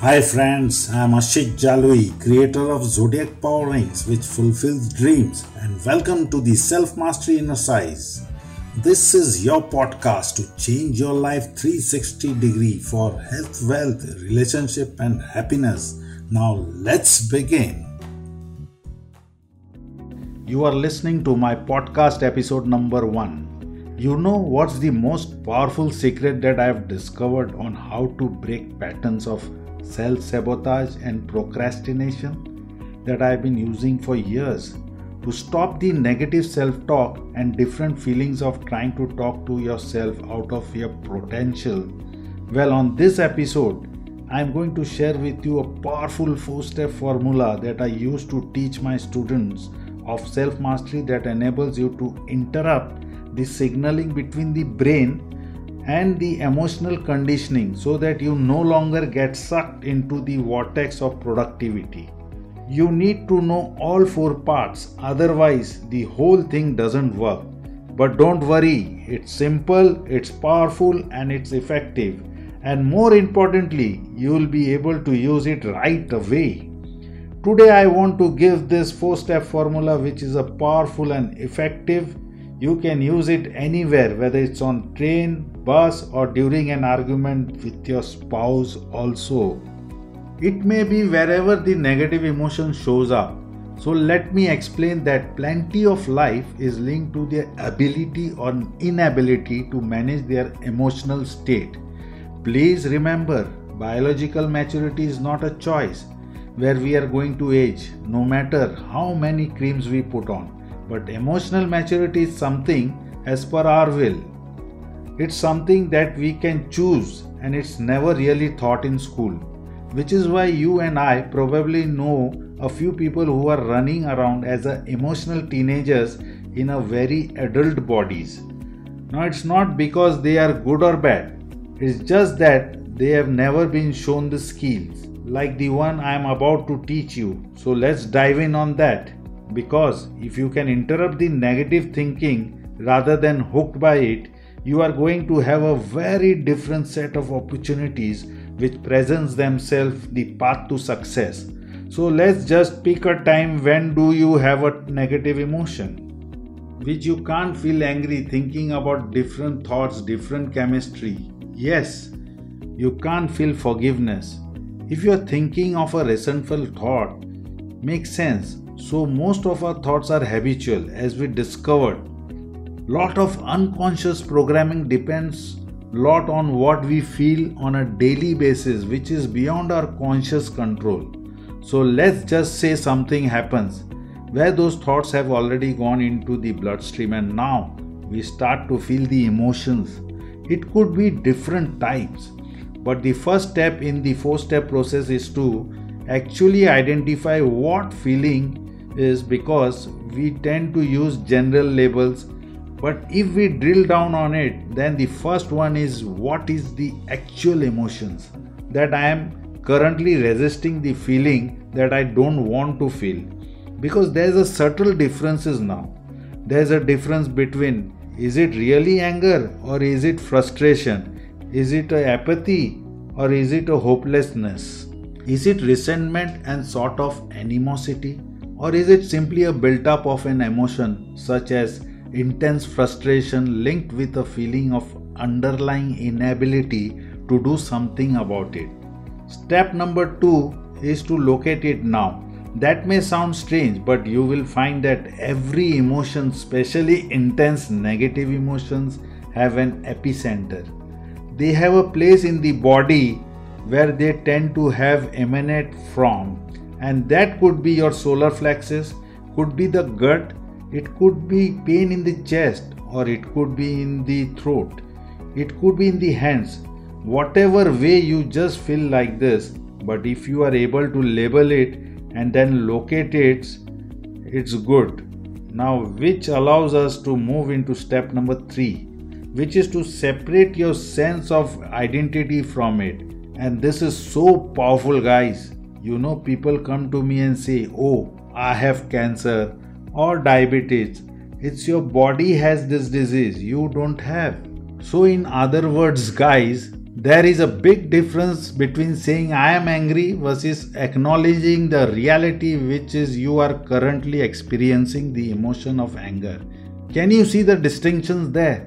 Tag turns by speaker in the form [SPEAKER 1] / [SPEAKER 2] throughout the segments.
[SPEAKER 1] Hi friends, I am Ashik Jalui, creator of Zodiac Power Rings which fulfills dreams and welcome to the Self Mastery Inner. This is your podcast to change your life 360 degree for health, wealth, relationship and happiness. Now let's begin. You are listening to my podcast episode number 1. You know what's the most powerful secret that I have discovered on how to break patterns of self sabotage and procrastination that I have been using for years to stop the negative self talk and different feelings of trying to talk to yourself out of your potential. Well, on this episode, I am going to share with you a powerful four step formula that I use to teach my students of self mastery that enables you to interrupt the signaling between the brain and the emotional conditioning so that you no longer get sucked into the vortex of productivity. You need to know all four parts, otherwise, the whole thing doesn't work. But don't worry, it's simple, it's powerful, and it's effective. And more importantly, you will be able to use it right away. Today, I want to give this four step formula, which is a powerful and effective you can use it anywhere, whether it's on train, bus, or during an argument with your spouse, also. It may be wherever the negative emotion shows up. So, let me explain that plenty of life is linked to their ability or inability to manage their emotional state. Please remember, biological maturity is not a choice where we are going to age, no matter how many creams we put on. But emotional maturity is something as per our will. It's something that we can choose and it's never really taught in school. Which is why you and I probably know a few people who are running around as emotional teenagers in a very adult bodies. Now it's not because they are good or bad. It's just that they have never been shown the skills like the one I am about to teach you. So let's dive in on that. Because if you can interrupt the negative thinking rather than hooked by it, you are going to have a very different set of opportunities which presents themselves the path to success. So let's just pick a time when do you have a negative emotion which you can't feel angry thinking about different thoughts, different chemistry. Yes, you can't feel forgiveness. If you're thinking of a resentful thought, makes sense so most of our thoughts are habitual as we discovered. Lot of unconscious programming depends lot on what we feel on a daily basis which is beyond our conscious control. So let's just say something happens where those thoughts have already gone into the bloodstream and now we start to feel the emotions. It could be different types. But the first step in the four step process is to actually identify what feeling is because we tend to use general labels but if we drill down on it then the first one is what is the actual emotions that i am currently resisting the feeling that i don't want to feel. Because there's a subtle differences now. There's a difference between is it really anger or is it frustration? Is it apathy or is it a hopelessness? Is it resentment and sort of animosity or is it simply a built up of an emotion such as intense frustration linked with a feeling of underlying inability to do something about it? Step number two is to locate it now. That may sound strange, but you will find that every emotion, especially intense negative emotions, have an epicenter. They have a place in the body where they tend to have emanate from and that could be your solar plexus could be the gut it could be pain in the chest or it could be in the throat it could be in the hands. Whatever way you just feel like this but if you are able to label it and then locate it it's good. Now which allows us to move into step number 3 which is to separate your sense of identity from it. And this is so powerful guys you know, people come to me and say, Oh, I have cancer or diabetes. It's your body has this disease, you don't have. So, in other words, guys, There is a big difference between saying I am angry versus acknowledging the reality which is you are currently experiencing the emotion of anger. Can you see the distinctions there?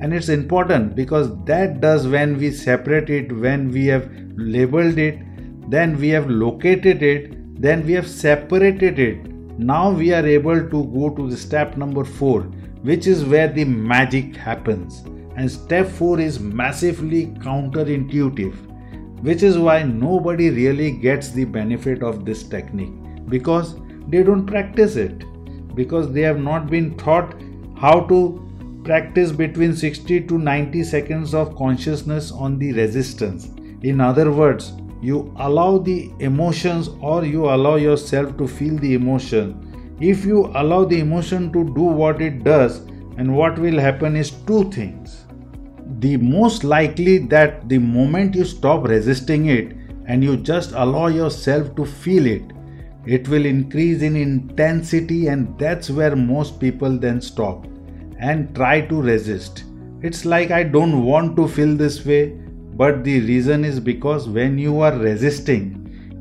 [SPEAKER 1] And it's important because that does when we separate it, when we have labeled it, then we have located it, then we have separated it. Now we are able to go to the step number 4, which is where the magic happens. And step 4 is massively counterintuitive, which is why nobody really gets the benefit of this technique because they don't practice it, because they have not been taught how to practice between 60 to 90 seconds of consciousness on the resistance. In other words, you allow the emotions or you allow yourself to feel the emotion. If you allow the emotion to do what it does, and what will happen is two things the most likely that the moment you stop resisting it and you just allow yourself to feel it, it will increase in intensity, and that's where most people then stop and try to resist. It's like I don't want to feel this way, but the reason is because when you are resisting,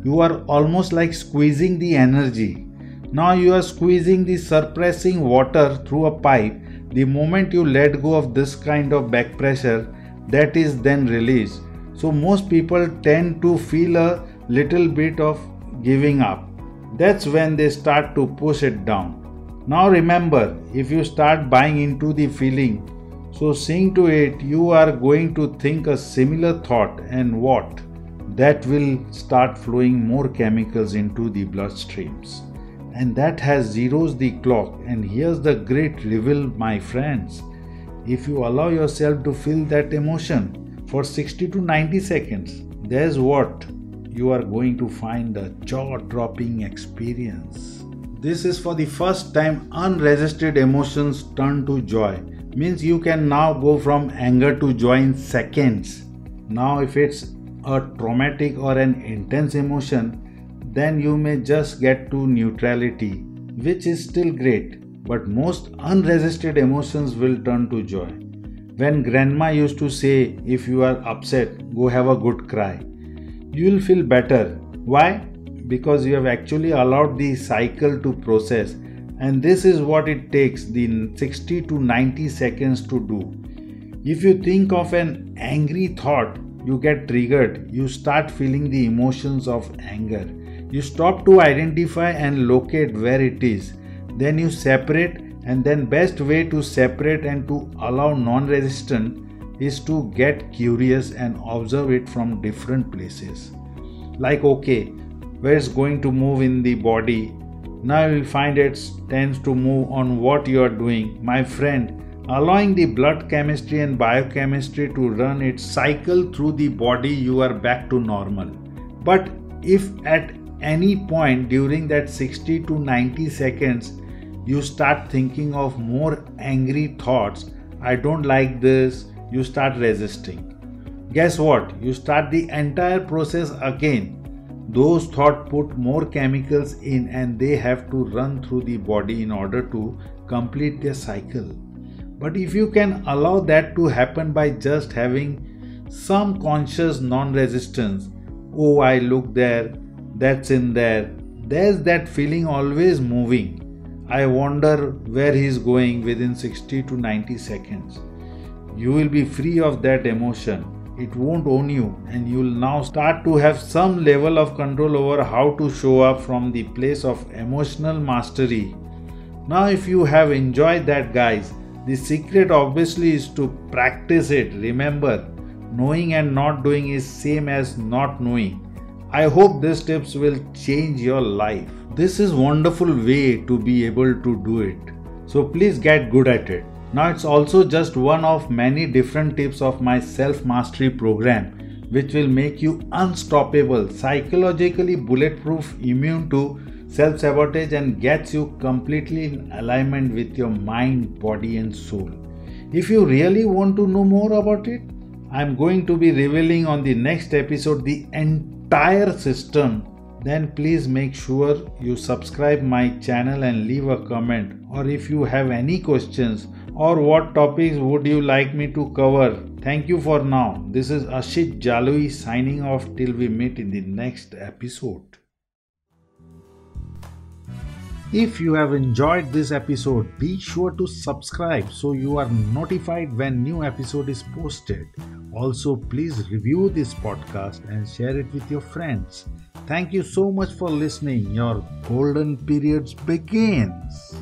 [SPEAKER 1] you are almost like squeezing the energy. Now you are squeezing the suppressing water through a pipe the moment you let go of this kind of back pressure, that is then released. So, most people tend to feel a little bit of giving up. That's when they start to push it down. Now, remember, if you start buying into the feeling, so seeing to it, you are going to think a similar thought, and what? That will start flowing more chemicals into the bloodstreams and that has zeros the clock. And here's the great reveal, my friends. If you allow yourself to feel that emotion for 60 to 90 seconds, there's what you are going to find a jaw dropping experience. This is for the first time unresisted emotions turn to joy. Means you can now go from anger to joy in seconds. Now, if it's a traumatic or an intense emotion, then you may just get to neutrality, which is still great, but most unresisted emotions will turn to joy. When grandma used to say, If you are upset, go have a good cry, you will feel better. Why? Because you have actually allowed the cycle to process, and this is what it takes the 60 to 90 seconds to do. If you think of an angry thought, you get triggered, you start feeling the emotions of anger you stop to identify and locate where it is. Then you separate and then best way to separate and to allow non-resistant is to get curious and observe it from different places. Like okay, where it's going to move in the body. Now you find it tends to move on what you are doing. My friend, allowing the blood chemistry and biochemistry to run its cycle through the body, you are back to normal. But if at any point during that 60 to 90 seconds you start thinking of more angry thoughts i don't like this you start resisting guess what you start the entire process again those thoughts put more chemicals in and they have to run through the body in order to complete their cycle but if you can allow that to happen by just having some conscious non resistance oh i look there that's in there. There's that feeling always moving. I wonder where he's going within 60 to 90 seconds. You will be free of that emotion. It won't own you, and you'll now start to have some level of control over how to show up from the place of emotional mastery. Now, if you have enjoyed that, guys, the secret obviously is to practice it. Remember, knowing and not doing is same as not knowing. I hope these tips will change your life. This is wonderful way to be able to do it. So please get good at it. Now it's also just one of many different tips of my self mastery program which will make you unstoppable, psychologically bulletproof, immune to self sabotage and gets you completely in alignment with your mind, body and soul. If you really want to know more about it, I'm going to be revealing on the next episode the entire system then please make sure you subscribe my channel and leave a comment or if you have any questions or what topics would you like me to cover Thank you for now. This is Ashit Jalui signing off till we meet in the next episode. If you have enjoyed this episode, be sure to subscribe so you are notified when new episode is posted. Also, please review this podcast and share it with your friends. Thank you so much for listening. Your golden periods begins.